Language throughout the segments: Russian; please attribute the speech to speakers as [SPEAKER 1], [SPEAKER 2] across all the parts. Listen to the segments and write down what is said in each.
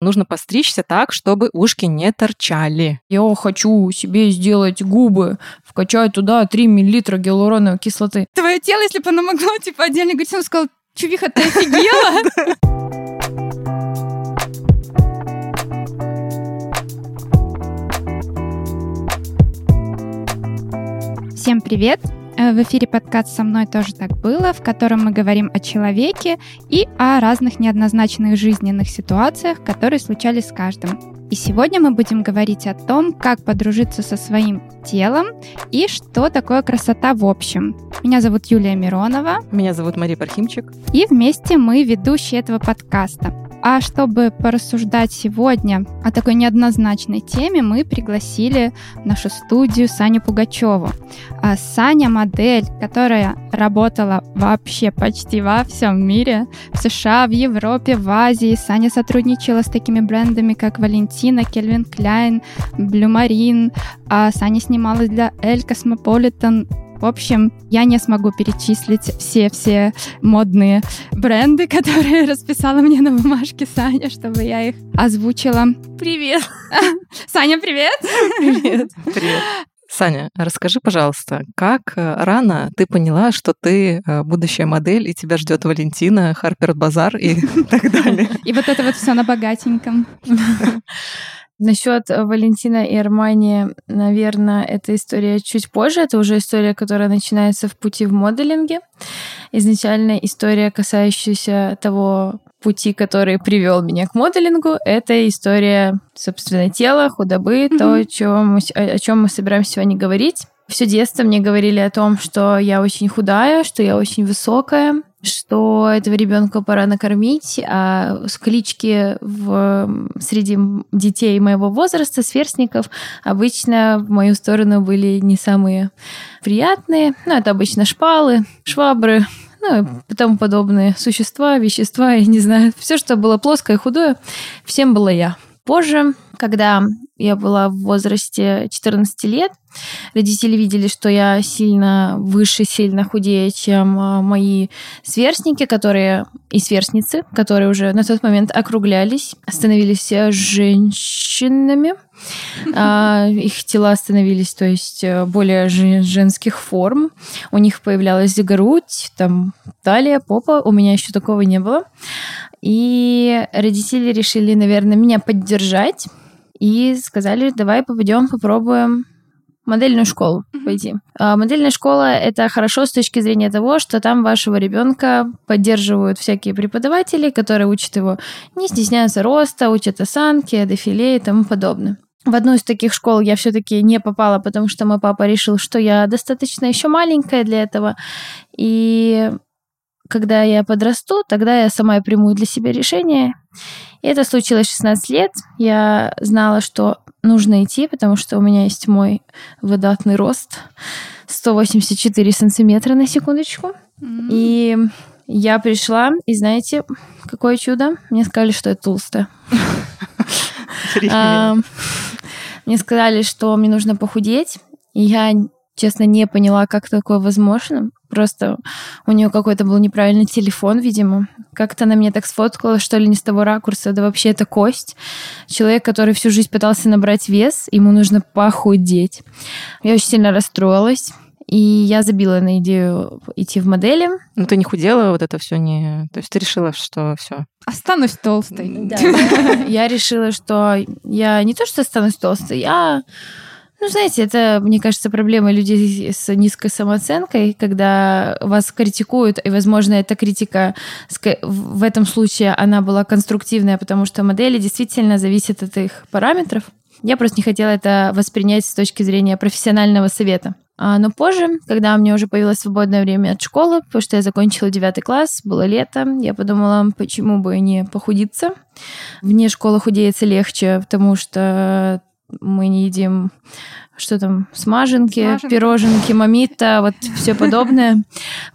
[SPEAKER 1] нужно постричься так, чтобы ушки не торчали.
[SPEAKER 2] Я хочу себе сделать губы, вкачать туда 3 мл гиалуроновой кислоты.
[SPEAKER 3] Твое тело, если бы оно могло, типа, отдельно говорить, он сказал, чувиха, ты офигела?
[SPEAKER 4] Всем привет! Э, в эфире подкаст «Со мной тоже так было», в котором мы говорим о человеке и о разных неоднозначных жизненных ситуациях, которые случались с каждым. И сегодня мы будем говорить о том, как подружиться со своим телом и что такое красота в общем. Меня зовут Юлия Миронова.
[SPEAKER 1] Меня зовут Мария Пархимчик.
[SPEAKER 4] И вместе мы ведущие этого подкаста. А чтобы порассуждать сегодня о такой неоднозначной теме, мы пригласили в нашу студию Саню Пугачеву. А Саня модель, которая работала вообще почти во всем мире, в США, в Европе, в Азии. Саня сотрудничала с такими брендами, как Valentino, Calvin Klein, Blumarine. А Саня снималась для Elle, Cosmopolitan, в общем, я не смогу перечислить все-все модные бренды, которые расписала мне на бумажке Саня, чтобы я их озвучила.
[SPEAKER 3] Привет!
[SPEAKER 4] Саня, привет!
[SPEAKER 1] Привет! Привет! Саня, расскажи, пожалуйста, как э, рано ты поняла, что ты э, будущая модель, и тебя ждет Valentino, Harper's Bazaar и так далее?
[SPEAKER 4] И вот это вот все на богатеньком.
[SPEAKER 2] Насчет э, Валентина и Армани, наверное, эта история чуть позже. Это уже история, которая начинается в пути в моделинге. Изначально история, касающаяся того пути, который привел меня к моделингу, это история, собственно, тела, худобы, mm-hmm. то, о чем, мы, о чем мы собираемся сегодня говорить. Все детство мне говорили о том, что я очень худая, что я очень высокая, что этого ребенка пора накормить, а с клички в, среди детей моего возраста, сверстников, обычно в мою сторону были не самые приятные. Ну, это обычно шпалы, швабры, ну и тому подобные существа, вещества, я не знаю, все, что было плоское и худое, всем было я. Позже, когда я была в возрасте 14 лет, родители видели, что я сильно выше, сильно худее, чем а, мои сверстники, которые и сверстницы, которые уже на тот момент округлялись, становились женщинами. А, их тела становились, то есть, э, более женских форм. У них появлялась грудь, там талия, попа. У меня еще такого не было. И родители решили, наверное, меня поддержать и сказали, давай попадем, попробуем модельную школу пойти. А модельная школа это хорошо с точки зрения того, что там вашего ребенка поддерживают всякие преподаватели, которые учат его не стесняться роста, учат осанки, дефиле и тому подобное. В одну из таких школ я все-таки не попала, потому что мой папа решил, что я достаточно еще маленькая для этого. И когда я подрасту, тогда я сама приму для себя решение. И это случилось в 16 лет. Я знала, что нужно идти, потому что у меня есть мой выдатный рост 184 сантиметра на секундочку. Mm-hmm. И я пришла, и знаете, какое чудо? Мне сказали, что я толстая. Мне сказали, что мне нужно похудеть, и я честно, не поняла, как такое возможно. Просто у нее какой-то был неправильный телефон, видимо. Как-то она меня так сфоткала, что ли, не с того ракурса. Да вообще это кость. Человек, который всю жизнь пытался набрать вес, ему нужно похудеть. Я очень сильно расстроилась. И я забила на идею идти в модели.
[SPEAKER 1] Ну, ты не худела, вот это все не... То есть ты решила, что все.
[SPEAKER 4] Останусь толстой.
[SPEAKER 2] Да. Я решила, что я не то, что останусь толстой, я ну, знаете, это, мне кажется, проблема людей с низкой самооценкой, когда вас критикуют, и, возможно, эта критика в этом случае она была конструктивная, потому что модели действительно зависят от их параметров. Я просто не хотела это воспринять с точки зрения профессионального совета. А, но позже, когда у меня уже появилось свободное время от школы, потому что я закончила девятый класс, было лето, я подумала, почему бы не похудиться. Вне школы худеется легче, потому что мы не едим что там, смаженки, Смаженка. пироженки, мамита, вот все подобное.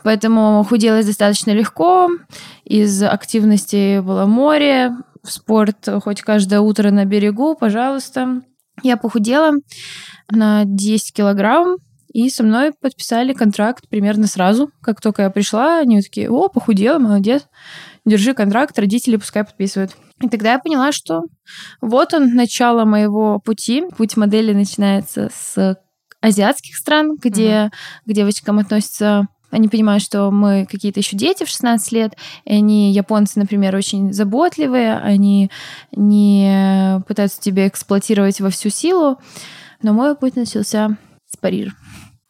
[SPEAKER 2] Поэтому худелось достаточно легко. Из активности было море, спорт хоть каждое утро на берегу, пожалуйста. Я похудела на 10 килограмм, и со мной подписали контракт примерно сразу. Как только я пришла, они такие, о, похудела, молодец. держи контракт, родители пускай подписывают. И тогда я поняла, что вот он, начало моего пути. Путь модели начинается с азиатских стран, где mm-hmm. к девочкам относятся они понимают, что мы какие-то еще дети в 16 лет, и они, японцы, например, очень заботливые, они не пытаются тебя эксплуатировать во всю силу. Но мой путь начался с Парижа.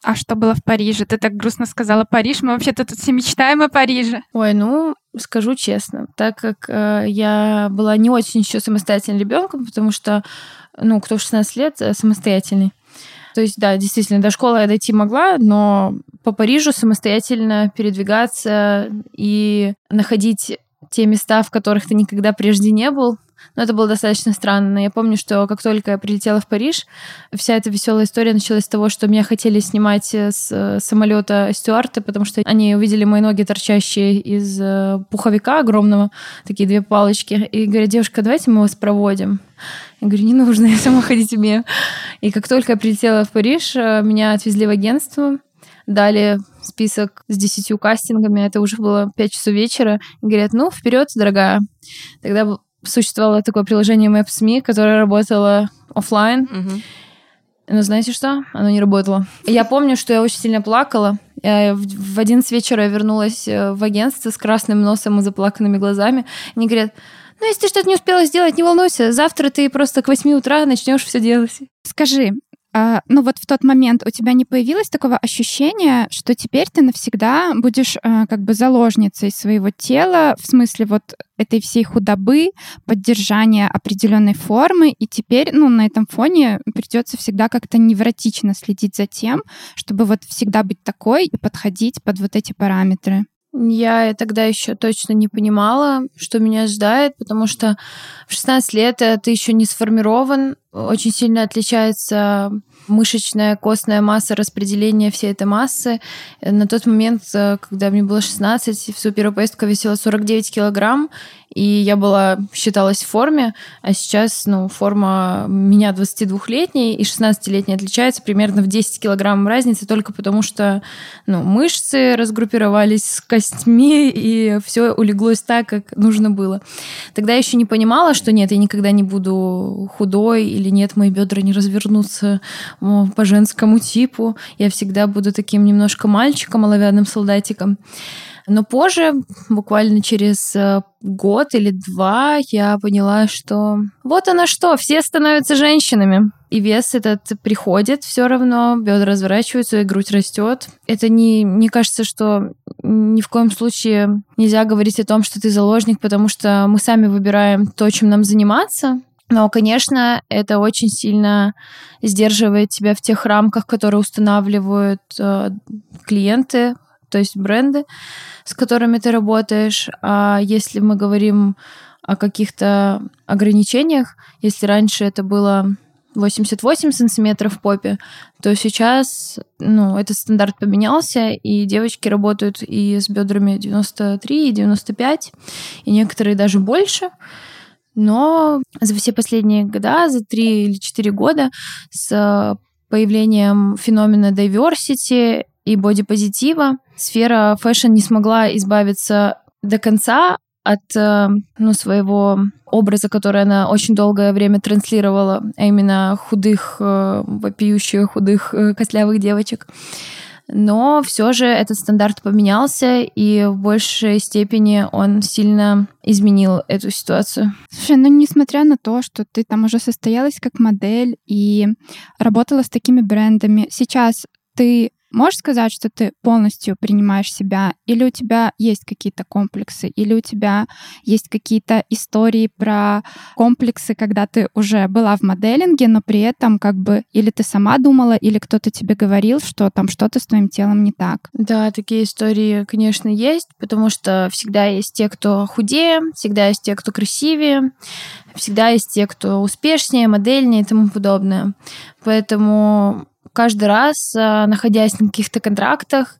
[SPEAKER 4] А что было в Париже? Ты так грустно сказала Париж. Мы вообще-то тут все мечтаем о Париже.
[SPEAKER 2] Ой, ну, скажу честно, так как э, я была не очень еще самостоятельным ребенком, потому что, ну, кто в 16 лет э, самостоятельный. То есть, да, действительно, до школы я дойти могла, но по Парижу самостоятельно передвигаться и находить те места, в которых ты никогда прежде не был, но это было достаточно странно. Я помню, что как только я прилетела в Париж, вся эта веселая история началась с того, что меня хотели снимать с э, самолета стюарты, потому что они увидели мои ноги, торчащие из э, пуховика огромного, такие две палочки, и говорят, девушка, давайте мы вас проводим. Я говорю, не нужно, я сама ходить умею. И как только я прилетела в Париж, э, меня отвезли в агентство, дали список с десятью кастингами, это уже было 5 часов вечера, и говорят, ну, вперед, дорогая. Тогда существовало такое приложение Maps.me, которое работало офлайн. Угу. Но знаете что? Оно не работало. Я помню, что я очень сильно плакала. Я в 11 вечера я вернулась э, в агентство с красным носом и заплаканными глазами. Они говорят, ну, если ты что-то не успела сделать, не волнуйся, завтра ты просто к 8 утра начнешь все делать.
[SPEAKER 4] Скажи, а, ну вот в тот момент у тебя не появилось такого ощущения, что теперь ты навсегда будешь а, как бы заложницей своего тела, в смысле вот этой всей худобы, поддержания определенной формы, и теперь, ну, на этом фоне придется всегда как-то невротично следить за тем, чтобы вот всегда быть такой и подходить под вот эти параметры.
[SPEAKER 2] Я тогда еще точно не понимала, что меня ожидает, потому что в 16 лет ты еще не сформирован, очень сильно отличается мышечная, костная масса, распределение всей этой массы. На тот момент, э, когда мне было 16, в свою первую поездку весила 49 килограмм, и я была, считалась в форме, а сейчас, ну, форма меня 22-летней и 16-летней отличается примерно в 10 килограмм разницы только потому, что, ну, мышцы разгруппировались с костьми, и все улеглось так, как нужно было. Тогда я еще не понимала, что нет, я никогда не буду худой, или нет, мои бедра не развернутся по женскому типу, я всегда буду таким немножко мальчиком, оловянным солдатиком. Но позже, буквально через э, год или два, я поняла, что вот оно что, все становятся женщинами. И вес этот приходит все равно, бедра разворачиваются, и грудь растет. Это не, мне кажется, что ни в коем случае нельзя говорить о том, что ты заложник, потому что мы сами выбираем то, чем нам заниматься. Но, конечно, это очень сильно сдерживает тебя в тех рамках, которые устанавливают э, клиенты, то есть бренды, с которыми ты работаешь. А если мы говорим о каких-то ограничениях, если раньше это было 88 сантиметров в попе, то сейчас ну, этот стандарт поменялся, и девочки работают и с бедрами 93, и 95, и некоторые даже больше. Но за все последние года, за три или четыре года, с появлением феномена diversity и бодипозитива, сфера fashion не смогла избавиться до конца от э, ну, своего образа, который она очень долгое время транслировала, а именно худых, э, вопиющих, худых, э, костлявых девочек. Но все же этот стандарт поменялся, и в большей степени он сильно изменил эту ситуацию.
[SPEAKER 4] Слушай, ну несмотря на то, что ты там уже состоялась как модель и работала с такими брендами, сейчас ты Можешь сказать, что ты полностью принимаешь себя, или у тебя есть какие-то комплексы, или у тебя есть какие-то истории про комплексы, когда ты уже была в моделинге, но при этом как бы или ты сама думала, или кто-то тебе говорил, что там что-то с твоим телом не так.
[SPEAKER 2] Да, такие истории, конечно, есть, потому что всегда есть те, кто худее, всегда есть те, кто красивее, всегда есть те, кто успешнее, модельнее и тому подобное. Поэтому каждый раз, а, находясь на каких-то контрактах,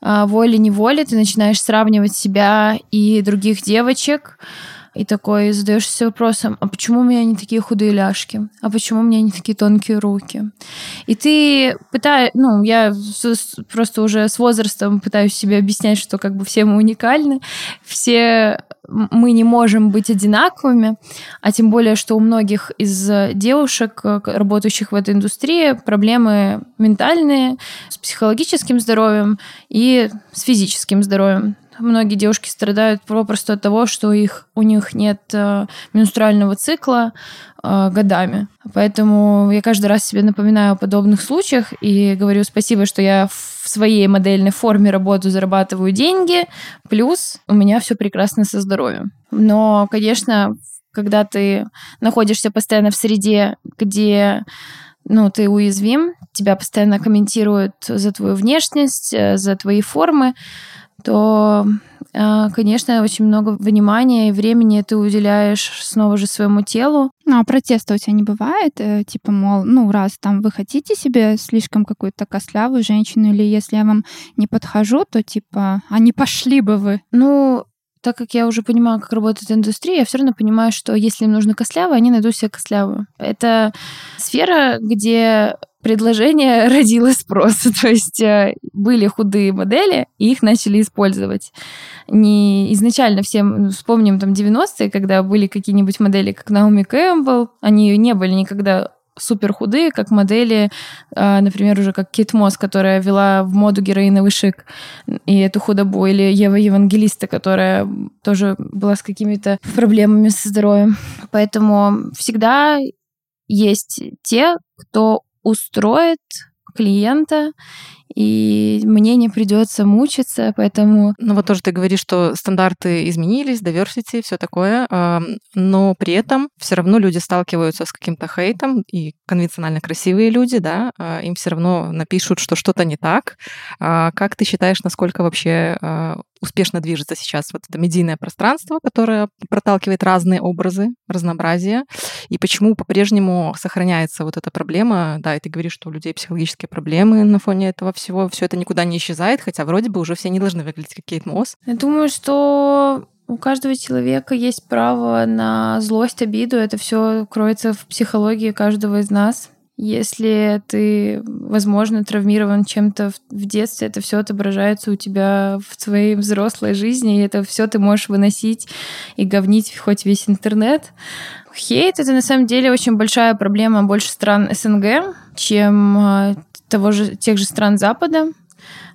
[SPEAKER 2] а, волей-неволей ты начинаешь сравнивать себя и других девочек, и такой задаешься вопросом, а почему у меня не такие худые ляжки? А почему у меня не такие тонкие руки? И ты пытаешь, ну, я просто уже с возрастом пытаюсь себе объяснять, что как бы все мы уникальны, все мы не можем быть одинаковыми, а тем более, что у многих из девушек, э, работающих в этой индустрии, проблемы ментальные, с психологическим здоровьем и с физическим здоровьем. Многие девушки страдают просто от того, что их, у них нет э, менструального цикла э, годами. Поэтому я каждый раз себе напоминаю о подобных случаях и говорю спасибо, что я в своей модельной форме работаю, зарабатываю деньги, плюс у меня все прекрасно со здоровьем. Но, конечно, когда ты находишься постоянно в среде, где ну, ты уязвим, тебя постоянно комментируют за твою внешность, э, за твои формы, то, а, конечно, очень много внимания и времени ты уделяешь снова же своему телу.
[SPEAKER 4] Ну, а протеста у тебя не бывает? Э, типа, мол, ну, раз там вы хотите себе слишком какую-то костлявую женщину, или если я вам не подхожу, то, типа, а не пошли бы вы?
[SPEAKER 2] Ну, так как я уже понимаю, как работает индустрия, я все равно понимаю, что если им нужно костлявую, они найдут себе костлявую. Это сфера, где предложение родило спрос. То есть э, были худые модели, и их начали использовать. Не изначально всем, вспомним там 90-е, когда были какие-нибудь модели, как Наоми Кэмпбелл, они не были никогда супер худые, как модели, э, например, уже как Кит Мосс, которая вела в моду героиновый шик и эту худобу, или Ева Евангелиста, которая тоже была с какими-то проблемами со здоровьем. Поэтому всегда есть те, кто устроит клиента, и мне не придется мучиться, поэтому...
[SPEAKER 1] Ну вот тоже ты говоришь, что стандарты изменились, diversity, все такое, но при этом все равно люди сталкиваются с каким-то хейтом, и конвенционально красивые люди, да, а, им все равно напишут, что что-то не так. А как ты считаешь, насколько вообще а, успешно движется сейчас вот это медийное пространство, которое проталкивает разные образы, разнообразие, и почему по-прежнему сохраняется вот эта проблема, да, и ты говоришь, что у людей психологические проблемы на фоне этого всего, все это никуда не исчезает, хотя вроде бы уже все не должны выглядеть как Кейт Мосс.
[SPEAKER 2] Я думаю, что у каждого человека есть право на злость, обиду. Это все кроется в психологии каждого из нас. Если ты, возможно, травмирован чем-то в детстве, это все отображается у тебя в твоей взрослой жизни, и это все ты можешь выносить и говнить хоть весь интернет. Хейт — это на самом деле очень большая проблема больше стран СНГ, чем а, того же, тех же стран Запада.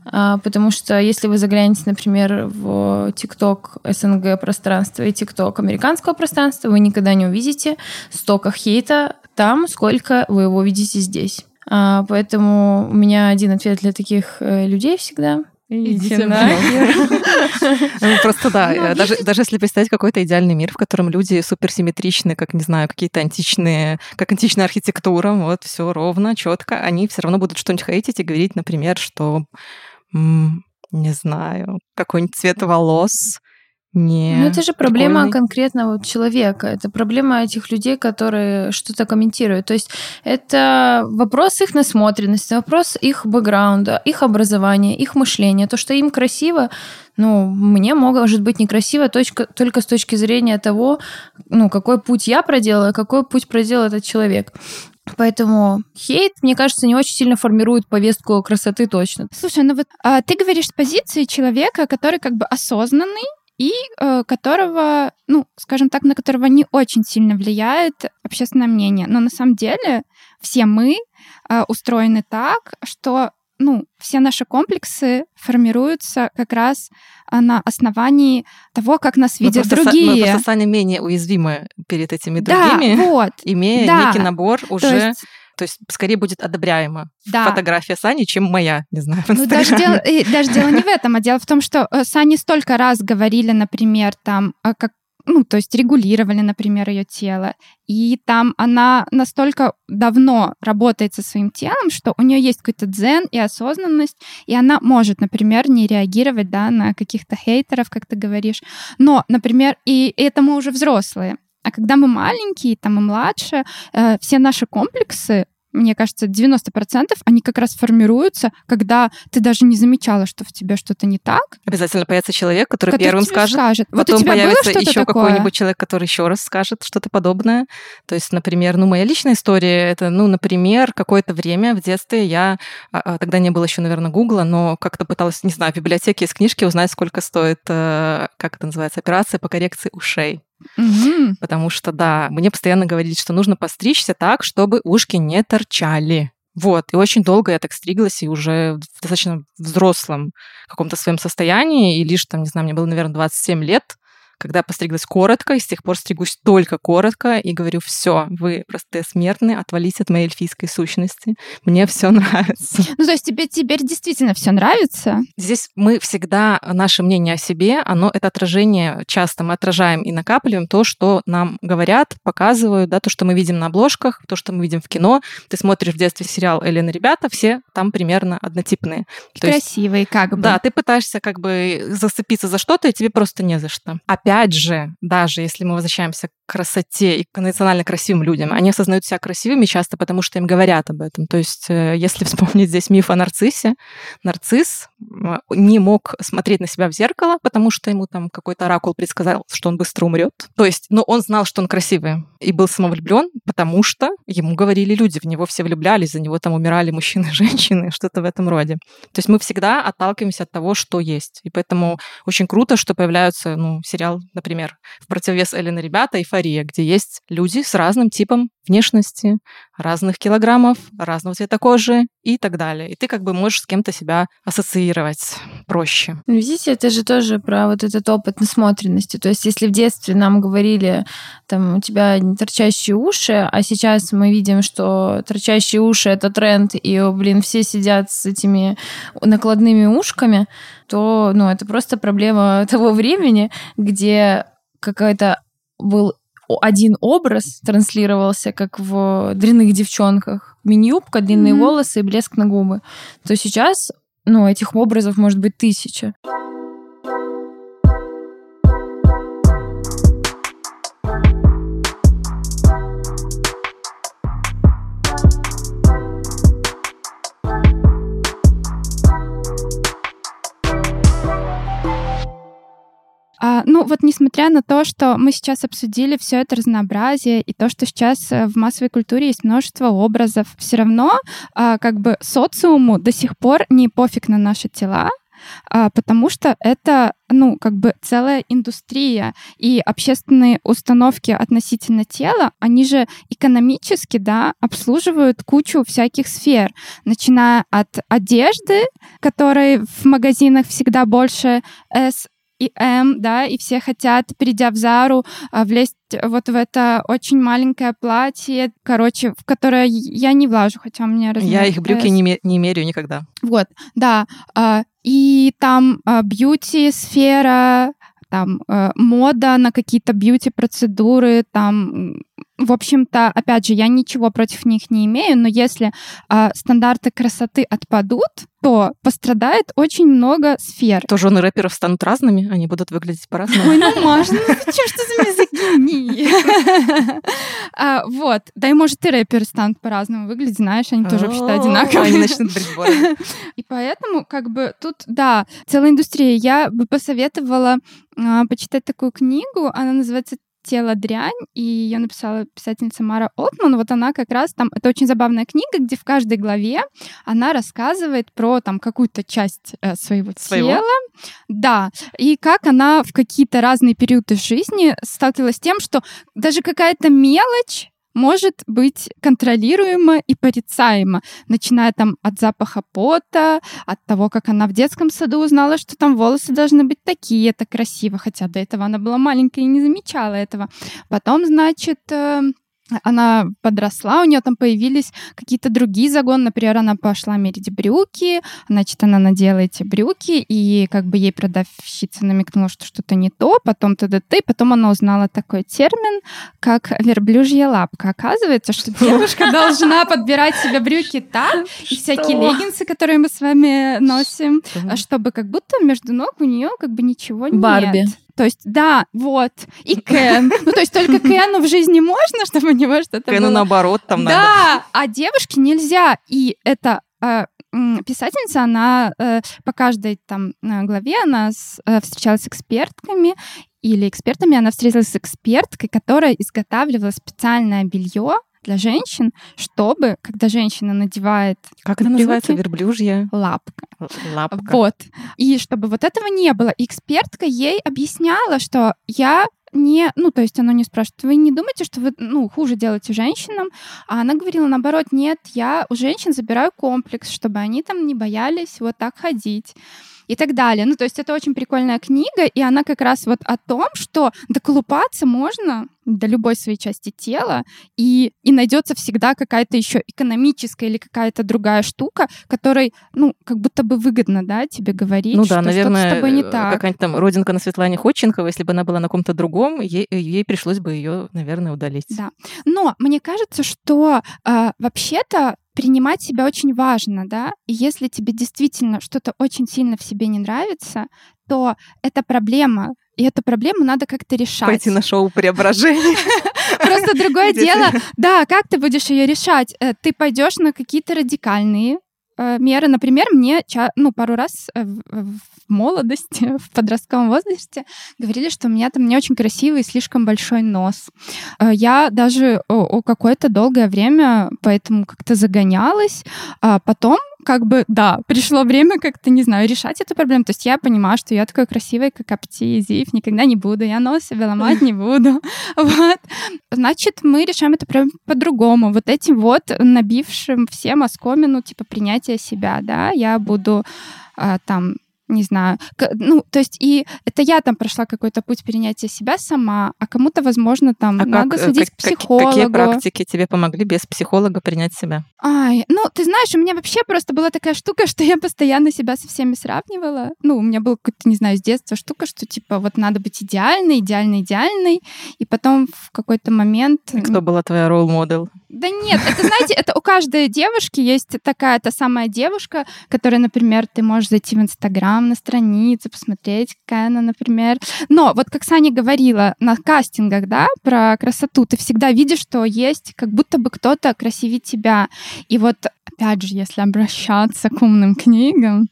[SPEAKER 2] А, потому что если вы заглянете, например, в ТикТок СНГ пространство и ТикТок американского пространства, вы никогда не увидите столько хейта там, сколько вы его видите здесь. А, поэтому у меня один ответ для таких э, людей всегда.
[SPEAKER 1] Идите нахер. Ну, просто да, ну, даже, даже если представить какой-то идеальный мир, в котором люди суперсимметричны, как, не знаю, какие-то античные, как античная архитектура, вот, все ровно, четко, они все равно будут что-нибудь хейтить и говорить, например, что, не знаю, какой-нибудь цвет волос не.
[SPEAKER 2] Ну, это же проблема прикольный. конкретного человека. Это проблема этих людей, которые что-то комментируют. То есть это вопрос их насмотренности, вопрос их бэкграунда, их образования, их мышления. То, что им красиво, ну, мне может быть некрасиво точка, только с точки зрения того, ну, какой путь я проделала, какой путь проделал этот человек. Поэтому хейт, мне кажется, не очень сильно формирует повестку красоты точно.
[SPEAKER 4] Слушай, ну вот а, ты говоришь с позиции человека, который как бы осознанный, и э, которого, ну, скажем так, на которого не очень сильно влияет общественное мнение. Но на самом деле все мы э, устроены так, что ну, все наши комплексы формируются как раз э, на основании того, как нас видят мы другие.
[SPEAKER 1] мы просто сами менее уязвимы перед этими другими,
[SPEAKER 4] да, вот,
[SPEAKER 1] имея
[SPEAKER 4] да.
[SPEAKER 1] некий набор уже есть то есть скорее будет одобряема да. фотография Сани, чем моя, не знаю, в
[SPEAKER 4] ну, даже дело, даже дело не в этом, а дело в том, что э, Сани столько раз говорили, например, там, а как ну, то есть регулировали, например, ее тело. И там она настолько давно работает со своим телом, что у нее есть какой-то дзен и осознанность, и она может, например, не реагировать да, на каких-то хейтеров, как ты говоришь. Но, например, и это мы уже взрослые. А когда мы маленькие, там и младше, э, все наши комплексы мне кажется, 90% они как раз формируются, когда ты даже не замечала, что в тебе что-то не так.
[SPEAKER 1] Обязательно появится человек, который,
[SPEAKER 4] который
[SPEAKER 1] первым скажет.
[SPEAKER 4] скажет. Вот у
[SPEAKER 1] Потом появится еще какой-нибудь человек, который еще раз скажет что-то подобное. То есть, например, ну, моя личная история, это, ну, например, какое-то время в детстве я, а, а, тогда не было еще, наверное, Гугла, но как-то пыталась, не знаю, в библиотеке из книжки узнать, сколько стоит, э, как это называется, операция по коррекции ушей.
[SPEAKER 4] Мгм.
[SPEAKER 1] Потому что, да, мне постоянно говорили, что нужно постричься так, чтобы ушки не торчали. Вот, и очень долго я так стриглась, и уже в достаточно взрослом каком-то своем состоянии, и лишь там, не знаю, мне было, наверное, 27 лет, когда постриглась коротко, и с тех пор стригусь только коротко, и говорю, все, вы простые смертные, отвалите от моей эльфийской сущности, мне все нравится.
[SPEAKER 4] Ну, то есть тебе теперь действительно все нравится?
[SPEAKER 1] Здесь мы всегда, наше мнение о себе, оно это отражение, часто мы отражаем и накапливаем то, что нам говорят, показывают, да, то, что мы видим на обложках, то, что мы видим в кино. Ты смотришь в детстве сериал «Элен и ребята», все там примерно однотипные. То есть
[SPEAKER 4] Красивые как бы.
[SPEAKER 1] да, ты пытаешься как бы зацепиться за что-то, и тебе просто не за что. Опять же, даже если мы возвращаемся красоте и конвенционально красивым людям, они осознают себя красивыми часто, потому что им говорят об этом. То есть, э, если вспомнить здесь миф о нарциссе, нарцисс не мог смотреть на себя в зеркало, потому что ему там какой-то оракул предсказал, что он быстро умрет. То есть, но он знал, что он красивый и был самовлюблен, потому что ему говорили люди, в него все влюблялись, за него там умирали мужчины и женщины, что-то в этом роде. То есть мы всегда отталкиваемся от того, что есть. И поэтому очень круто, что появляются, ну, сериал, например, в противовес Эллен и ребята, «Эйфория», где есть люди с разным типом внешности, разных килограммов, разного цвета кожи и так далее. И ты как бы можешь с кем-то себя ассоциировать проще.
[SPEAKER 2] Ну, Видите, это же тоже про вот этот опыт насмотренности. То есть, если в детстве нам говорили, там, у тебя торчащие уши, а сейчас мы видим, что торчащие уши — это тренд, и, блин, все сидят с этими накладными ушками, то, ну, это просто проблема того времени, где какой-то был один образ транслировался, как в дрянных девчонках. Мини-юбка, длинные
[SPEAKER 4] Мгм.
[SPEAKER 2] волосы и блеск на губы. То сейчас ну, этих образов может быть тысяча.
[SPEAKER 4] А, ну вот несмотря на то, что мы сейчас обсудили все это разнообразие и то, что сейчас э, в массовой культуре есть множество образов, все равно а, как бы социуму до сих пор не пофиг на наши тела, а, потому что это, ну, как бы целая индустрия, и общественные установки относительно тела, они же экономически, да, обслуживают кучу всяких сфер, начиная от одежды, которой в магазинах всегда больше S и М, да, и все хотят, придя в Зару, а, влезть вот в это очень маленькое платье, короче, в которое я не влажу, хотя у меня размер
[SPEAKER 1] Я их брюки не, не меряю никогда.
[SPEAKER 4] Вот, да. а, И там а, бьюти-сфера, там мода на какие-то бьюти-процедуры, там, в общем-то, опять же, я ничего против них не имею, но если а, стандарты красоты отпадут, то пострадает очень много сфер.
[SPEAKER 1] То жены рэперов станут разными, они будут выглядеть по-разному.
[SPEAKER 4] Ой, ну, ты чё, что за мизогиния? А, Вот. Да и, может, и рэперы станут по-разному выглядеть, знаешь, они тоже
[SPEAKER 1] О,
[SPEAKER 4] одинаковые.
[SPEAKER 1] Они начнут брить.
[SPEAKER 4] И поэтому, как бы, тут, да, целая индустрия. Я бы посоветовала а, почитать такую книгу. Она называется «Тело дрянь», и ее написала писательница Мара Олтман. Вот она как раз там... Это очень забавная книга, где в каждой главе она рассказывает про там какую-то часть э, своего,
[SPEAKER 1] Своего?
[SPEAKER 4] тела. Да, и как она в какие-то разные периоды жизни сталкивалась с тем, что даже какая-то мелочь может быть контролируема и порицаема, начиная там от запаха пота, от того, как она в детском саду узнала, что там волосы должны быть такие, это красиво, хотя до этого она была маленькая и не замечала этого. Потом, значит, э, она подросла, у нее там появились какие-то другие загоны. Например, она пошла мерить брюки, значит, она надела эти брюки, и как бы ей продавщица намекнула, что что-то не то, потом т.д. и потом она узнала такой термин, как верблюжья лапка. Оказывается, что девушка должна подбирать себе брюки так, и всякие леггинсы, которые мы с вами носим, чтобы как будто между ног у нее как бы ничего нет.
[SPEAKER 2] Барби.
[SPEAKER 4] То есть, да, вот, и Кен. Ну, то есть только Кену в жизни можно, чтобы у него что-то
[SPEAKER 1] Кену
[SPEAKER 4] было.
[SPEAKER 1] наоборот там надо.
[SPEAKER 4] Да, а девушке нельзя. И это э, писательница, она э, по каждой там э, главе она с- э, встречалась с экспертками или экспертами, она встретилась с эксперткой, которая изготавливала специальное белье для женщин, чтобы, когда женщина надевает
[SPEAKER 1] Как это
[SPEAKER 4] Брюки.
[SPEAKER 1] называется? Верблюжья
[SPEAKER 4] лапка,
[SPEAKER 1] лапка.
[SPEAKER 4] вот. И чтобы вот этого не было. Экспертка ей объясняла, что я не, ну, то есть она не спрашивает, вы не думаете, что вы, ну, хуже делаете женщинам? А она говорила, наоборот, нет, я у женщин забираю комплекс, чтобы они там не боялись вот так ходить и так далее. Ну, то есть это очень прикольная книга, и она как раз вот о том, что доколупаться можно до любой своей части тела, и, и найдется всегда какая-то еще экономическая или какая-то другая штука, которой, ну, как будто бы выгодно, да, тебе говорить,
[SPEAKER 1] Ну
[SPEAKER 4] что
[SPEAKER 1] да,
[SPEAKER 4] что-то
[SPEAKER 1] наверное,
[SPEAKER 4] с тобой не так.
[SPEAKER 1] какая-нибудь там родинка на Светлане Ходченковой, если бы она была на ком-то другом, ей, ей пришлось бы ее, наверное, удалить.
[SPEAKER 4] Да. Но мне кажется, что э, вообще-то принимать себя очень важно, да, и если тебе действительно что-то очень сильно в себе не нравится, то это проблема, и эту проблему надо как-то решать.
[SPEAKER 1] Пойти на шоу преображения.
[SPEAKER 4] Просто другое дело, да, как ты будешь ее решать? Э, Ты пойдешь на какие-то радикальные меры. Например, мне ну, пару раз э, в в молодости, в подростковом возрасте говорили, что у меня там не очень красивый и слишком большой нос. Э, Я даже какое-то долгое время поэтому как-то загонялась. А потом как бы, да, пришло время как-то, не знаю, решать эту проблему. То есть я понимаю, что я такой красивой, как Апти Зив, никогда не буду, я нос себе ломать не буду. Вот. Значит, мы решаем это прям по-другому. Вот этим вот набившим всем оскомину, типа, принятия себя, да, я буду а, там не знаю, ну, то есть и это я там прошла какой-то путь перенятия себя сама, а кому-то, возможно, там
[SPEAKER 1] А
[SPEAKER 4] надо
[SPEAKER 1] как, э,
[SPEAKER 4] сходить
[SPEAKER 1] как-
[SPEAKER 4] к психологу.
[SPEAKER 1] Какие практики тебе помогли без психолога принять себя?
[SPEAKER 4] Ай, ну, ты знаешь, у меня вообще просто была такая штука, что я постоянно себя со всеми сравнивала. Ну, у меня была какая-то, не знаю, с детства штука, что, типа, вот надо быть идеальной, идеальной, идеальной, и потом в какой-то момент...
[SPEAKER 1] И Кто была твоя ролл-модел?
[SPEAKER 4] Да нет, это, знаете, это у каждой девушки есть такая та самая девушка, которая, например, ты можешь зайти в Инстаграм на страницу, посмотреть, какая она, например. Но вот как Саня говорила, на кастингах, да, про красоту, ты всегда видишь, что есть как будто бы кто-то красивее тебя. И вот, опять же, если обращаться к умным книгам,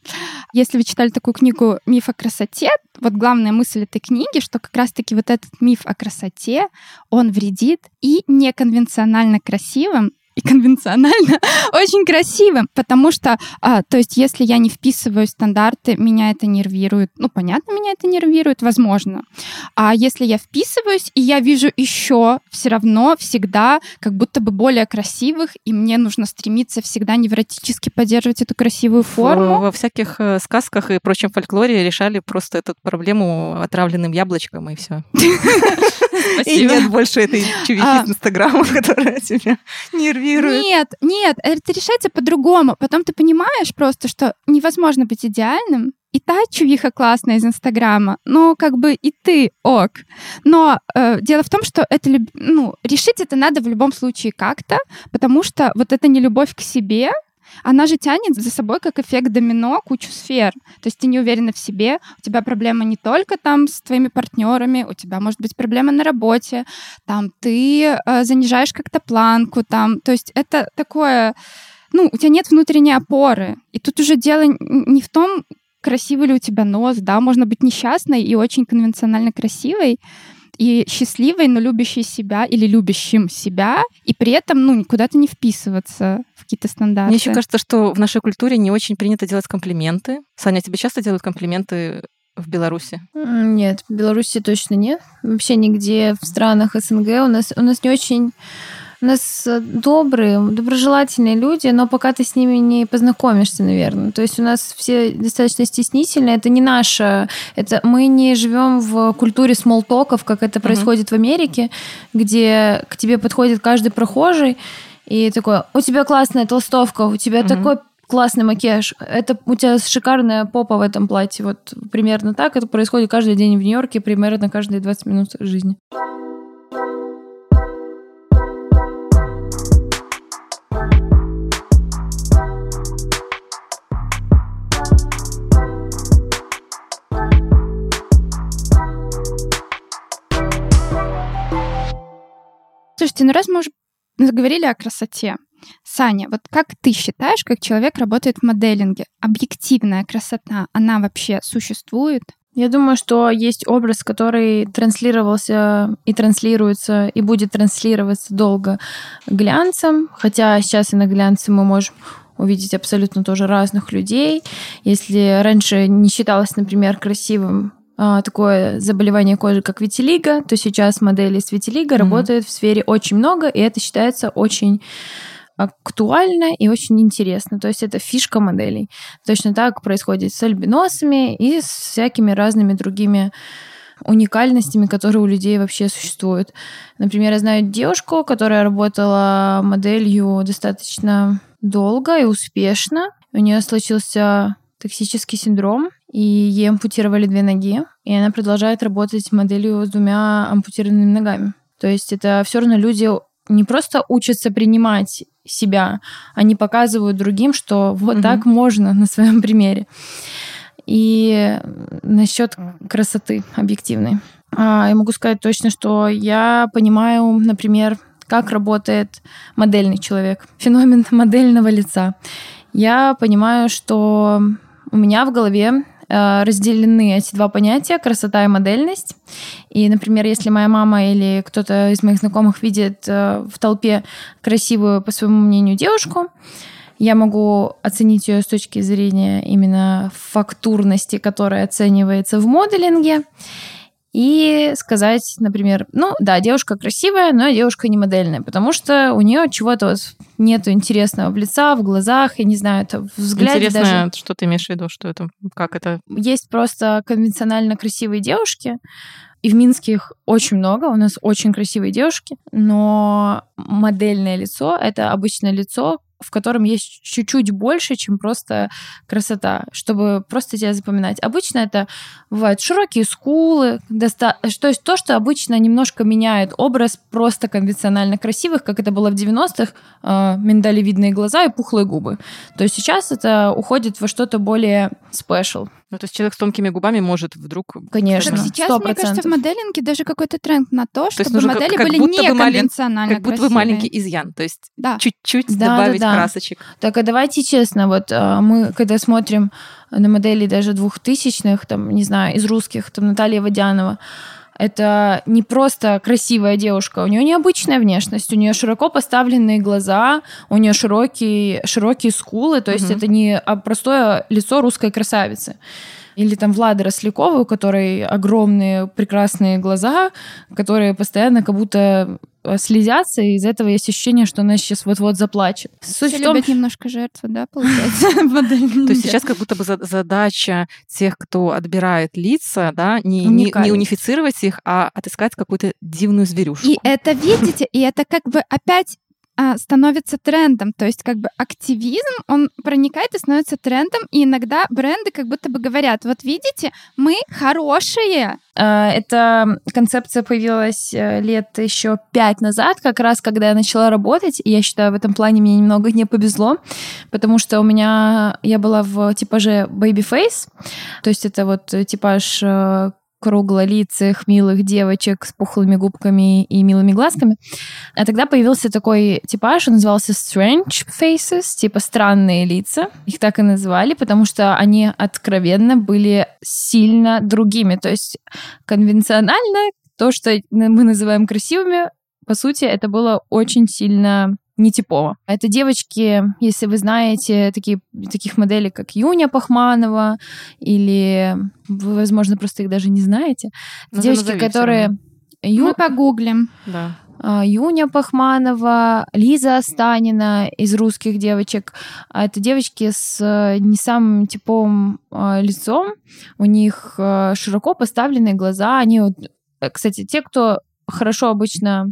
[SPEAKER 4] если вы читали такую книгу «Миф о красоте», вот главная мысль этой книги, что как раз-таки вот этот миф о красоте, он вредит и неконвенционально красивым, и конвенционально очень красивым, потому что, а, то есть, если я не вписываю стандарты, меня это нервирует. Ну, понятно, меня это нервирует, возможно. А если я вписываюсь, и я вижу еще все равно всегда как будто бы более красивых, и мне нужно стремиться всегда невротически поддерживать эту красивую форму.
[SPEAKER 1] Во всяких э, сказках и прочем фольклоре решали просто эту проблему отравленным яблочком, и все. И нет больше этой чувихи
[SPEAKER 4] А.
[SPEAKER 1] с Инстаграма, которая тебя нервирует.
[SPEAKER 4] Нет, нет, это решается по-другому. Потом ты понимаешь просто, что невозможно быть идеальным, и та чувиха классная из Инстаграма, но как бы и ты ок. Но э, дело в том, что это, ну, решить это надо в любом случае как-то, потому что вот эта нелюбовь к себе, она же тянет за собой как эффект домино кучу сфер. То есть ты не уверена в себе, у тебя проблема не только там с твоими партнерами, у тебя может быть проблема на работе, там ты э, занижаешь как-то планку, там, то есть это такое, ну, у тебя нет внутренней опоры. И тут уже дело не в том, красивый ли у тебя нос, да, можно быть несчастной и очень конвенционально красивой, и счастливой, но любящей себя или любящим себя, и при этом, ну, никуда-то не вписываться в какие-то стандарты.
[SPEAKER 1] Мне еще кажется, что в нашей культуре не очень принято делать комплименты. Саня, тебе часто делают комплименты в Беларуси?
[SPEAKER 2] Нет, в Беларуси точно нет. Вообще нигде в странах СНГ у нас у нас не очень у нас э, добрые, доброжелательные люди, но пока ты с ними не познакомишься, наверное. То есть у нас все достаточно стеснительные. Это не наше. Это мы не живем в культуре смолтоков, как это происходит в Америке, где к тебе подходит каждый прохожий и такой: у тебя классная толстовка, у тебя
[SPEAKER 1] Мгм.
[SPEAKER 2] такой классный макияж. Это у тебя шикарная попа в этом платье. Вот примерно так это происходит каждый день в Нью-Йорке, примерно каждые 20 минут жизни.
[SPEAKER 4] Слушайте, ну раз мы уже заговорили о красоте, Саня, вот как ты считаешь, как человек работает в моделинге? Объективная красота, она вообще существует?
[SPEAKER 2] Я думаю, что есть образ, который транслировался и транслируется, и будет транслироваться долго глянцем, хотя сейчас и на глянце мы можем увидеть абсолютно тоже разных людей. Если раньше не считалось, например, красивым такое заболевание кожи, как витилиго, то сейчас модели с витилиго mm-hmm. работают в сфере очень много, и это считается очень актуально и очень интересно. То есть это фишка моделей. Точно так происходит с альбиносами и с всякими разными другими уникальностями, которые у людей вообще существуют. Например, я знаю девушку, которая работала моделью достаточно долго и успешно. У нее случился токсический синдром, и ей ампутировали две ноги, и она продолжает работать моделью с двумя ампутированными ногами. То есть это все равно люди не просто учатся принимать себя, они показывают другим, что вот угу. так можно на своем примере. И насчет красоты объективной. А, я могу сказать точно, что я понимаю, например, как работает модельный человек, феномен модельного лица. Я понимаю, что у меня в голове разделены эти два понятия красота и модельность. И, например, если моя мама или кто-то из моих знакомых видит э, в толпе красивую, по своему мнению, девушку, я могу оценить ее с точки зрения именно фактурности, которая оценивается в моделинге и сказать, например, ну да, девушка красивая, но девушка не модельная, потому что у нее чего-то вот нет интересного в лица, в глазах, я не знаю, это в взгляде
[SPEAKER 1] Интересно,
[SPEAKER 2] даже...
[SPEAKER 1] что ты имеешь в виду, что это, как это?
[SPEAKER 2] Есть просто конвенционально красивые девушки, и в Минске их очень много, у нас очень красивые девушки, но модельное лицо — это обычное лицо, в котором есть чуть-чуть больше, чем просто красота, чтобы просто тебя запоминать. Обычно это бывают широкие скулы, доста... то есть то, что обычно немножко меняет образ просто конвенционально красивых, как это было в 90-х, э, миндалевидные глаза и пухлые губы. То есть сейчас это уходит во что-то более special.
[SPEAKER 1] Ну, то есть человек с тонкими губами может вдруг...
[SPEAKER 2] Конечно,
[SPEAKER 4] так сейчас, 100%. мне кажется, в моделинге даже какой-то тренд на то, чтобы
[SPEAKER 1] то есть
[SPEAKER 4] модели
[SPEAKER 1] как, как
[SPEAKER 4] были
[SPEAKER 1] будто
[SPEAKER 4] неконвенционально
[SPEAKER 1] Как будто бы маленький изъян, то есть
[SPEAKER 4] да.
[SPEAKER 1] чуть-чуть
[SPEAKER 2] да,
[SPEAKER 1] добавить
[SPEAKER 2] да, да.
[SPEAKER 1] красочек.
[SPEAKER 2] Так, а давайте честно, вот а, мы, когда смотрим на модели даже двухтысячных, там, не знаю, из русских, там, Наталья Водянова, это не просто красивая девушка, у нее необычная внешность, у нее широко поставленные глаза, у нее широкие, широкие скулы, то есть угу. это не а простое лицо русской красавицы. Или там Влада Рослякова, у которой огромные прекрасные глаза, которые постоянно как будто э, слезятся, и из этого есть ощущение, что она сейчас вот-вот заплачет.
[SPEAKER 4] Суть Все в том... любят немножко жертву, да, получается?
[SPEAKER 1] То есть сейчас как будто бы задача тех, кто отбирает лица, да, не, не, унифицировать их, а отыскать какую-то дивную зверюшку.
[SPEAKER 4] И это, видите, и это как бы опять становится трендом. То есть как бы активизм, он проникает и становится трендом, и иногда бренды как будто бы говорят, вот видите, мы хорошие.
[SPEAKER 2] А, эта концепция появилась э, лет еще пять назад, как раз когда я начала работать, и я считаю, в этом плане мне немного не повезло, потому что у меня, я была в типаже baby face, то есть это вот типаж э, круглолицых, милых девочек с пухлыми губками и милыми глазками. А тогда появился такой типаж, он назывался Strange Faces, типа странные лица. Их так и называли, потому что они откровенно были сильно другими. То есть конвенционально то, что мы называем красивыми, по сути, это было очень сильно нетипово. Это девочки, если вы знаете такие, таких моделей, как Юня Пахманова, или вы, возможно, просто их даже не знаете. Ну, девочки, которые...
[SPEAKER 4] Ю... Мы погуглим.
[SPEAKER 1] Да.
[SPEAKER 2] А, Юня Пахманова, Лиза Останина из русских девочек. А это девочки с э, не самым типовым а, лицом. У них э, широко поставленные глаза. Они вот э, кстати, те, кто хорошо обычно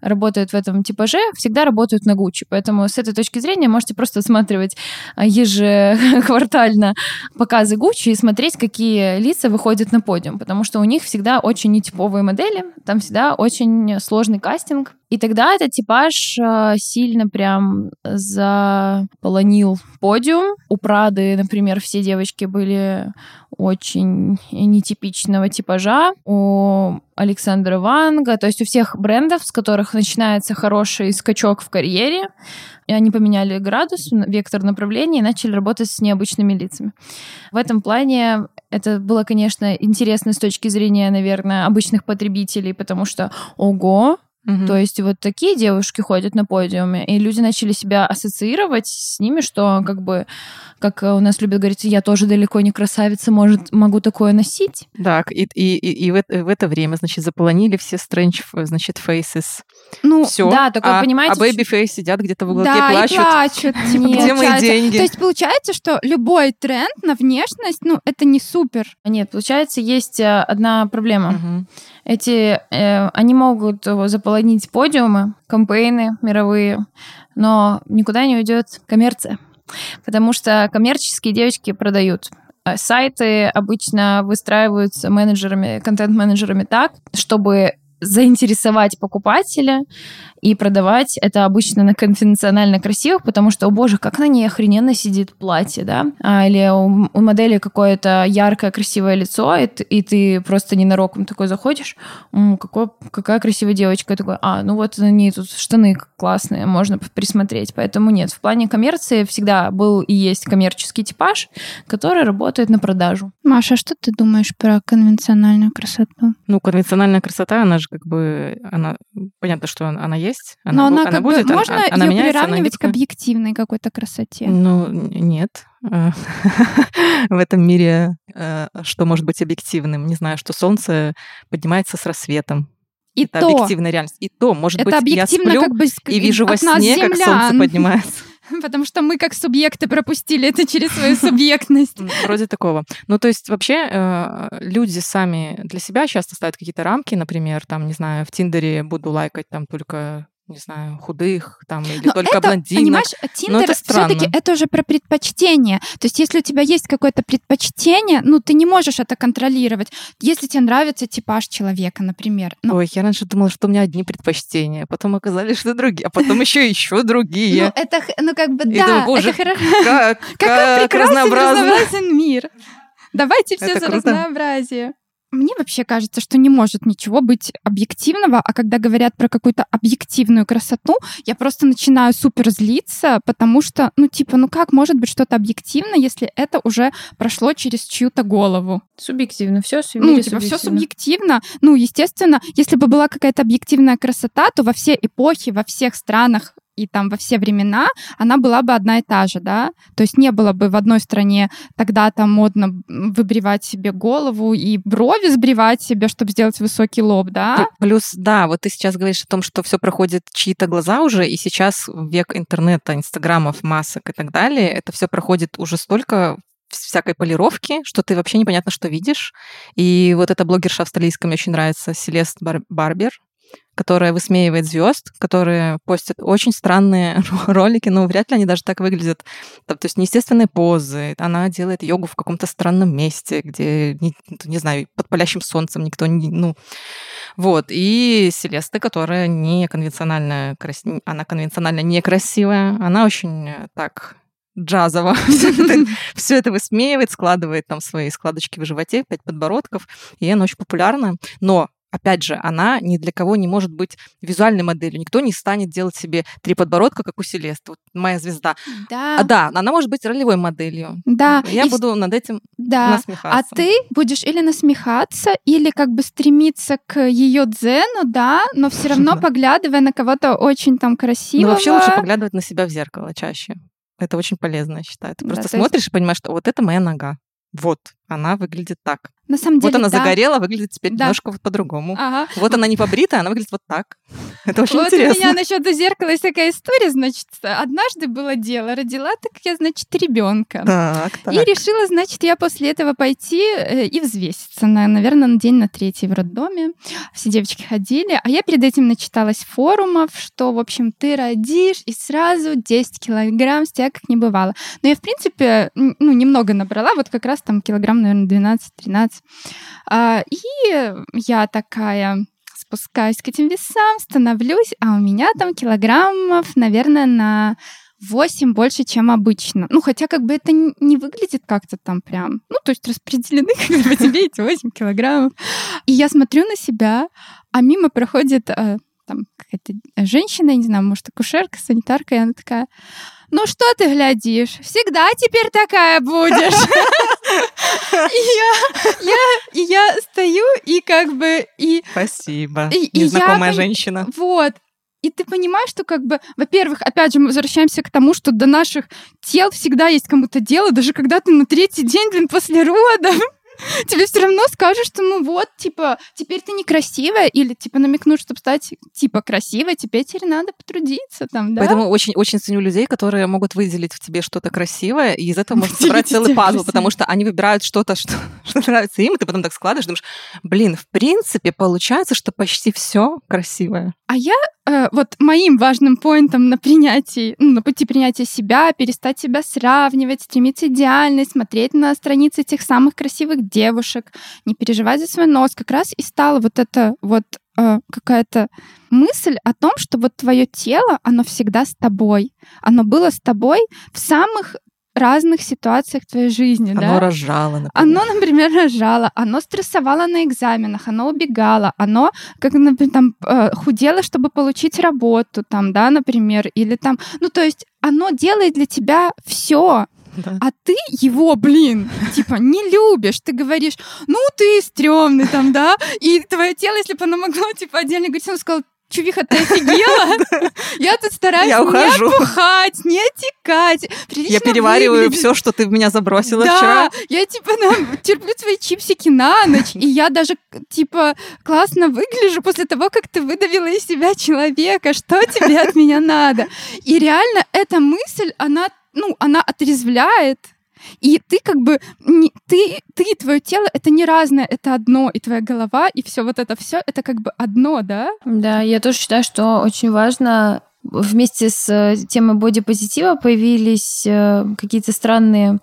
[SPEAKER 2] работают в этом типаже, всегда работают на Гуччи. Поэтому с этой точки зрения можете просто осматривать а, ежеквартально показы Гуччи и смотреть, какие лица выходят на подиум, потому что у них всегда очень нетиповые модели, там всегда очень сложный кастинг, И тогда этот типаж э, сильно прям заполонил подиум. У Прады, например, все девочки были очень нетипичного типажа. У Александра Ванга, то есть у всех брендов, с которых начинается хороший скачок в карьере, и они поменяли градус, вектор направления и начали работать с необычными лицами. В этом плане это было, конечно, интересно с точки зрения, наверное, обычных потребителей, потому что, ого, Угу. То есть вот такие девушки ходят на подиуме, и люди начали себя ассоциировать с ними, что как бы, как у нас любят говорить, я тоже далеко не красавица, может, могу такое носить.
[SPEAKER 1] Так, и, и, и, и в, в это время, значит, заполонили все Strange, значит, Faces.
[SPEAKER 2] Ну, Все. да, такое,
[SPEAKER 1] а,
[SPEAKER 2] понимаете...
[SPEAKER 1] А Babyface сидят где-то в уголке,
[SPEAKER 4] да,
[SPEAKER 1] плачут.
[SPEAKER 4] и плачут.
[SPEAKER 1] Типа, где мои деньги?
[SPEAKER 4] То есть получается, что любой тренд на внешность, ну, это не супер.
[SPEAKER 2] Нет, получается, есть э, одна проблема.
[SPEAKER 1] Мгм.
[SPEAKER 2] Эти, э, они могут заполонить подиумы, кампейны мировые, но никуда не уйдет коммерция. Потому что коммерческие девочки продают. А Сайты обычно выстраиваются менеджерами, контент-менеджерами так, чтобы заинтересовать покупателя и продавать это обычно на конвенционально красивых, потому что, о боже, как на ней охрененно сидит платье, да? А, или у, у модели какое-то яркое, красивое лицо, и ты, и ты просто ненароком такой заходишь, М, какой, какая красивая девочка, и такой, а, ну вот на ней тут штаны классные, можно присмотреть. Поэтому нет, в плане коммерции всегда был и есть коммерческий типаж, который работает на продажу.
[SPEAKER 4] Маша, а что ты думаешь про конвенциональную красоту?
[SPEAKER 1] Ну, конвенциональная красота, она же как бы, она, понятно, что она, она есть.
[SPEAKER 4] Но
[SPEAKER 1] бу-
[SPEAKER 4] она, как
[SPEAKER 1] будет,
[SPEAKER 4] бы,
[SPEAKER 1] она-
[SPEAKER 4] можно
[SPEAKER 1] она,
[SPEAKER 4] ее
[SPEAKER 1] меняется, она
[SPEAKER 4] приравнивать к
[SPEAKER 1] гибкая.
[SPEAKER 4] объективной какой-то красоте.
[SPEAKER 1] Ну, нет. В этом мире э, что может быть объективным? Не знаю, что солнце поднимается с рассветом.
[SPEAKER 4] И
[SPEAKER 1] Это
[SPEAKER 4] то,
[SPEAKER 1] объективная реальность. И то, может
[SPEAKER 4] это
[SPEAKER 1] быть, я сплю
[SPEAKER 4] как бы
[SPEAKER 1] и вижу во сне, как солнце поднимается.
[SPEAKER 3] Потому что мы как субъекты пропустили это через свою субъектность.
[SPEAKER 1] Вроде такого. Ну, то есть вообще э, люди сами для себя часто ставят какие-то рамки, например, там, не знаю, в Тиндере буду лайкать там только, не знаю, худых, там, или
[SPEAKER 4] Но
[SPEAKER 1] только
[SPEAKER 4] это,
[SPEAKER 1] блондинок.
[SPEAKER 4] Понимаешь, Тиндер все-таки это уже про предпочтение. То есть, если у тебя есть какое-то предпочтение, ну, ты не можешь это контролировать. Если тебе нравится типаж человека, например. Ну,
[SPEAKER 1] Ой, я раньше думала, что у меня одни предпочтения, потом оказалось, что другие, а потом еще еще другие.
[SPEAKER 4] ну, это, ну, как бы, да, это хорошо.
[SPEAKER 1] Как,
[SPEAKER 3] разнообразен мир. Давайте все за разнообразие.
[SPEAKER 4] Мне вообще кажется, что не может ничего быть объективного, а когда говорят про какую-то объективную красоту, я просто начинаю супер злиться, потому что, ну, типа, ну как может быть что-то объективно, если это уже прошло через чью-то голову?
[SPEAKER 2] Субъективно, все
[SPEAKER 4] Ну, типа, все субъективно. Ну, естественно, если бы была какая-то объективная красота, то во все эпохи, во всех странах и там во все времена она была бы одна и та же, да? То есть не было бы в одной стране тогда там модно выбривать себе голову и брови сбривать себе, чтобы сделать высокий лоб, да?
[SPEAKER 1] Плюс, да, вот ты сейчас говоришь о том, что все проходит чьи-то глаза уже, и сейчас век интернета, инстаграмов, масок и так далее, это все проходит уже столько всякой полировки, что ты вообще непонятно, что видишь. И вот эта блогерша австралийская мне очень нравится, Селест Бар- Барбер, которая высмеивает звезд, которые постят очень странные ролики, но вряд ли они даже так выглядят. То есть неестественные позы. Она делает йогу в каком-то странном месте, где, не, не знаю, под палящим солнцем никто не... Ну, вот. И Селеста, которая не конвенционально крас... она конвенционально некрасивая, она очень э, так джазово все это высмеивает, складывает там свои складочки в животе, пять подбородков, и она очень популярна. Но Опять же, она ни для кого не может быть визуальной моделью. Никто не станет делать себе три подбородка, как у Селесты. Вот моя звезда.
[SPEAKER 4] Да.
[SPEAKER 1] А да, она может быть ролевой моделью.
[SPEAKER 4] Да.
[SPEAKER 1] Я
[SPEAKER 4] И
[SPEAKER 1] буду над этим
[SPEAKER 4] Да.
[SPEAKER 1] насмехаться.
[SPEAKER 4] А ты будешь или насмехаться, или как бы стремиться к ее дзену, да, но все равно
[SPEAKER 1] Да.
[SPEAKER 4] поглядывая на кого-то очень там
[SPEAKER 1] Ну,
[SPEAKER 4] красивого.
[SPEAKER 1] вообще лучше поглядывать на себя в зеркало чаще. Это очень полезно, я считаю. Ты
[SPEAKER 4] Да,
[SPEAKER 1] просто
[SPEAKER 4] есть-
[SPEAKER 1] смотришь и понимаешь, что вот это моя нога. Вот, она выглядит так.
[SPEAKER 4] На самом деле,
[SPEAKER 1] вот она
[SPEAKER 4] да.
[SPEAKER 1] загорела, выглядит теперь
[SPEAKER 4] Да.
[SPEAKER 1] немножко вот по-другому.
[SPEAKER 3] Ага.
[SPEAKER 1] Вот она не побрита, она выглядит вот так. Это очень
[SPEAKER 3] вот
[SPEAKER 1] интересно.
[SPEAKER 3] у меня насчет зеркала есть такая история, значит, однажды было дело, родила так я, значит, ребенка.
[SPEAKER 1] Так, так.
[SPEAKER 4] И решила, значит, я после этого пойти э, и взвеситься, на, наверное, на день на третий в роддоме. Все девочки ходили, а я перед этим начиталась форумов, что, в общем, ты родишь и сразу 10 килограмм с тебя как не бывало. Но я, в принципе, ну, немного набрала, вот как раз там килограмм, наверное, 12-13. А, и я такая спускаюсь к этим весам, становлюсь, а у меня там килограммов, наверное, на 8 больше, чем обычно. Ну, хотя как бы это не выглядит как-то там прям... Ну, то есть распределены как бы тебе эти 8 килограммов. И я смотрю на себя, а мимо проходит э, там какая-то женщина, я не знаю, может, акушерка, санитарка, и она такая, ну что ты глядишь, всегда теперь такая будешь. И я стою, и как бы... и
[SPEAKER 1] Спасибо, незнакомая женщина.
[SPEAKER 4] Вот, и ты понимаешь, что как бы, во-первых, опять же, мы возвращаемся к тому, что до наших тел всегда есть кому-то дело, даже когда ты на третий день, блин, после родов, тебе все равно скажут, что ну вот, типа, теперь ты некрасивая, или типа намекнут, чтобы стать типа красивой, теперь тебе надо потрудиться там, да?
[SPEAKER 1] Поэтому очень-очень ценю людей, которые могут выделить в тебе что-то красивое, и из этого можно собрать целый пазл, потому что они выбирают что-то, что, что нравится им, и ты потом так складываешь, думаешь, блин, в принципе, получается, что почти все красивое.
[SPEAKER 4] А я э, вот моим важным поинтом на принятии, ну, на пути принятия себя, перестать себя сравнивать, стремиться идеально, смотреть на страницы тех самых красивых девушек, не переживать за свой нос, как раз и стала вот эта вот э, какая-то мысль о том, что вот твое тело, оно всегда с тобой. Оно было с тобой в самых разных ситуациях твоей жизни.
[SPEAKER 1] Оно
[SPEAKER 4] да?
[SPEAKER 1] рожало, например.
[SPEAKER 4] Оно, например, рожало, оно стрессовало на экзаменах, оно убегало, оно как, например, там, э, худело, чтобы получить работу, там, да, например, или там, ну, то есть оно делает для тебя все, да. А ты его, блин, типа, не любишь. Ты говоришь, ну ты стрёмный там, да? И твое тело, если бы оно могло, типа, отдельно говорить, оно сказал, Чувиха, ты офигела? Я тут стараюсь
[SPEAKER 1] я ухожу.
[SPEAKER 4] не опухать, не отекать.
[SPEAKER 1] Я перевариваю все, что ты в меня забросила
[SPEAKER 4] да,
[SPEAKER 1] вчера.
[SPEAKER 4] я типа ну, терплю твои чипсики на ночь, и я даже типа классно выгляжу после того, как ты выдавила из себя человека. Что тебе от меня надо? И реально эта мысль, она, ну, она отрезвляет, и ты как бы не, ты, ты твое тело это не разное, это одно, и твоя голова, и все вот это все это как бы одно, да?
[SPEAKER 2] Да, я тоже считаю, что очень важно вместе с э, темой бодипозитива появились э, какие-то странные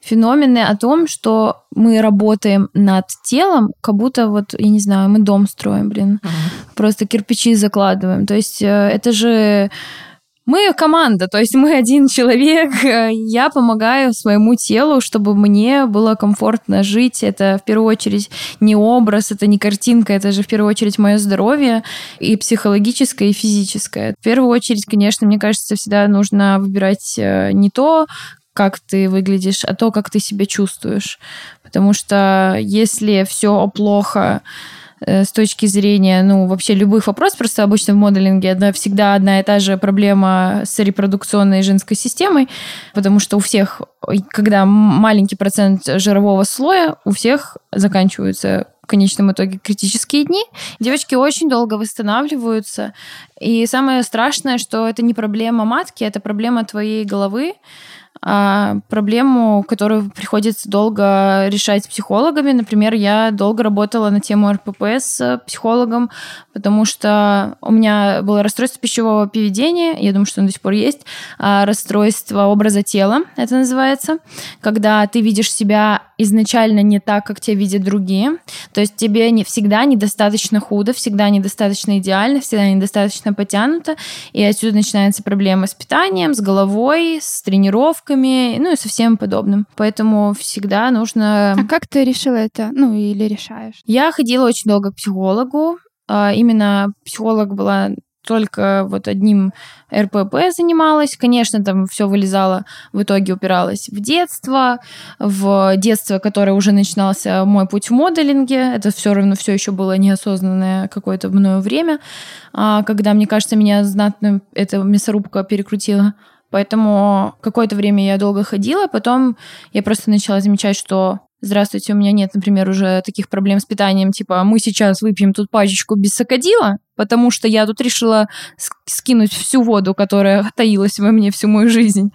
[SPEAKER 2] феномены о том, что мы работаем над телом, как будто вот, я не знаю, мы дом строим, блин, uh-huh. просто кирпичи закладываем. То есть э, это же мы команда, то есть мы один человек. Я помогаю своему телу, чтобы мне было комфортно жить. Это в первую очередь не образ, это не картинка, это же в первую очередь мое здоровье и психологическое, и физическое. В первую очередь, конечно, мне кажется, всегда нужно выбирать э, не то, как ты выглядишь, а то, как ты себя чувствуешь. Потому что если все плохо, с точки зрения, ну, вообще любых вопросов, просто обычно в моделинге это всегда одна и та же проблема с репродукционной женской системой, потому что у всех, когда маленький процент жирового слоя, у всех заканчиваются в конечном итоге критические дни. Девочки очень долго восстанавливаются. И самое страшное, что это не проблема матки, это проблема твоей головы, проблему, которую приходится долго решать с психологами. Например, я долго работала на тему РПП с психологом, потому что у меня было расстройство пищевого поведения, я думаю, что оно до сих пор есть, а, расстройство образа тела, это называется, когда ты видишь себя изначально не так, как тебя видят другие. То есть тебе не всегда недостаточно худо, всегда недостаточно идеально, всегда недостаточно потянуто. И отсюда начинаются проблемы с питанием, с головой, с тренировками, ну и со всем подобным. Поэтому всегда нужно...
[SPEAKER 4] А как ты решила это? Ну или решаешь?
[SPEAKER 2] Я ходила очень долго к психологу. А, именно психолог была только вот одним РПП занималась. Конечно, там все вылезало, в итоге упиралась в детство, в детство, которое уже начинался мой путь в моделинге. Это все равно все еще было неосознанное какое-то мною время, а, когда, мне кажется, меня знатно эта мясорубка перекрутила. Поэтому какое-то время я долго ходила, потом я просто начала замечать, что Здравствуйте, у меня нет, например, уже таких проблем с питанием, типа мы сейчас выпьем тут пачечку без сокодила, потому что я тут решила скинуть всю воду, которая таилась во мне всю мою жизнь.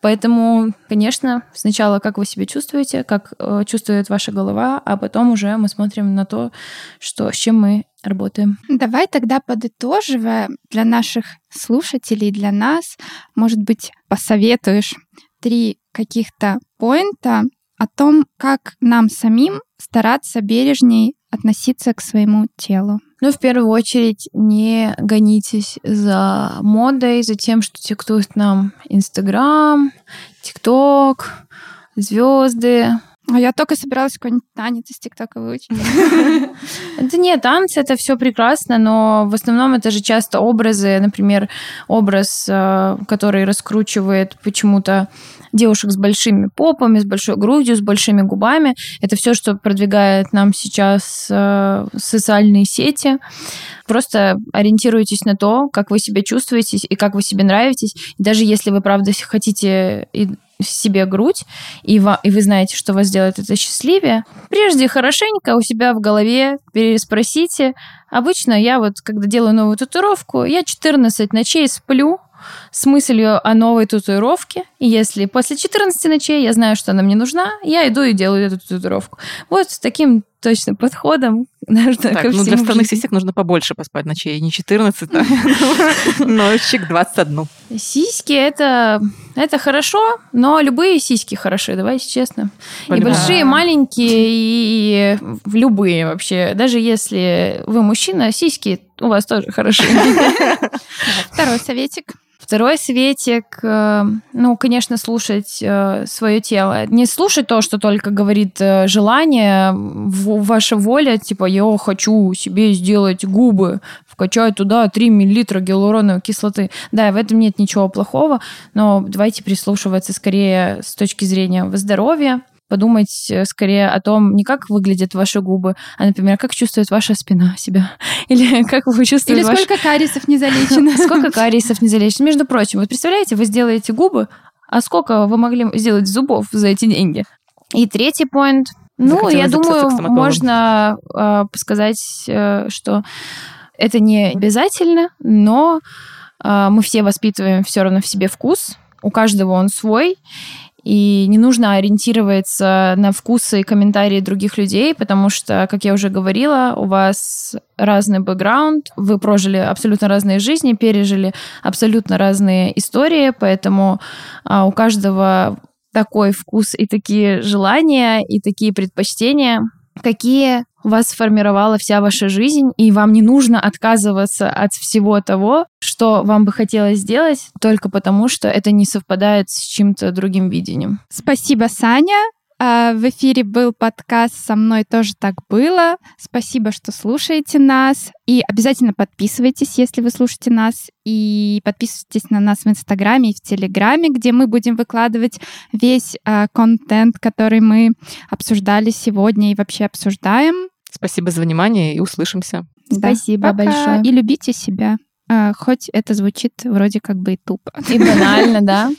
[SPEAKER 2] Поэтому, конечно, сначала как вы себя чувствуете, как э, чувствует ваша голова, а потом уже мы смотрим на то, что, с чем мы работаем.
[SPEAKER 4] Давай тогда подытоживая для наших слушателей, для нас, может быть, посоветуешь три каких-то поинта, о том, как нам самим стараться бережней относиться к своему телу.
[SPEAKER 2] Ну, в первую очередь, не гонитесь за модой, за тем, что диктует нам Инстаграм, ТикТок, звезды,
[SPEAKER 4] а я только собиралась какой-нибудь танец из ТикТока выучить.
[SPEAKER 2] Это нет, танцы это все прекрасно, но в основном это же часто образы, например, образ, э, который раскручивает почему-то девушек с большими попами, с большой грудью, с большими губами. Это все, что продвигает нам сейчас э, социальные сети. Просто ориентируйтесь на то, как вы себя чувствуете и как вы себе нравитесь. И даже если вы, правда, хотите себе грудь, и, ва- и вы знаете, что вас делает это счастливее, прежде хорошенько у себя в голове переспросите. Обычно я вот, когда делаю новую татуировку, я 14 ночей сплю, с мыслью о новой татуировке. И если после 14 ночей я знаю, что она мне нужна, я иду и делаю эту татуировку. Вот с таким точно подходом нужно
[SPEAKER 1] так,
[SPEAKER 2] ко
[SPEAKER 1] ну для
[SPEAKER 2] жизни.
[SPEAKER 1] сисек нужно побольше поспать ночей, не 14, но чик 21.
[SPEAKER 2] Сиськи это, это хорошо, но любые сиськи хороши, давайте честно. И большие, и маленькие, и любые вообще. Даже если вы мужчина, сиськи у вас тоже хороши.
[SPEAKER 4] Второй советик.
[SPEAKER 2] Второй советик, э, ну, конечно, слушать свое тело. Не слушать то, что только говорит э, желание, ваша воля, типа, я хочу себе сделать губы, вкачать туда 3 миллилитра гиалуроновой кислоты. Да, в этом нет ничего плохого, но давайте прислушиваться скорее с точки зрения здоровья, подумать э, скорее о том, не как выглядят ваши губы, а, например, как чувствует ваша спина себя. Или как вы чувствуете
[SPEAKER 4] Или
[SPEAKER 2] ваш-
[SPEAKER 4] сколько кариесов не залечено.
[SPEAKER 2] Сколько кариесов не залечится. Между прочим, вот представляете, вы сделаете губы, а сколько вы могли сделать зубов за эти деньги? И третий поинт. Ну, я думаю, можно э, сказать, э, что это не обязательно, но э, мы все воспитываем все равно в себе вкус. У каждого он свой. И не нужно ориентироваться на вкусы и комментарии других людей, потому что, как я уже говорила, у вас разный бэкграунд, вы прожили абсолютно разные жизни, пережили абсолютно разные истории, поэтому а, у каждого такой вкус и такие желания, и такие предпочтения, какие вас сформировала вся ваша жизнь, и вам не нужно отказываться от всего того, что вам бы хотелось сделать, только потому, что это не совпадает с чем-то другим видением.
[SPEAKER 4] Спасибо, Саня. А, В эфире был подкаст «Со мной тоже так было». Спасибо, что слушаете нас. И обязательно подписывайтесь, если вы слушаете нас. И подписывайтесь на нас в Инстаграме и в Телеграме, где мы будем выкладывать весь а, контент, который мы обсуждали сегодня и вообще обсуждаем.
[SPEAKER 1] Спасибо за внимание и услышимся.
[SPEAKER 4] Да.
[SPEAKER 2] Спасибо
[SPEAKER 4] Пока.
[SPEAKER 2] большое.
[SPEAKER 4] И любите себя. А, Хоть это звучит вроде как бы и тупо.
[SPEAKER 2] И банально, да.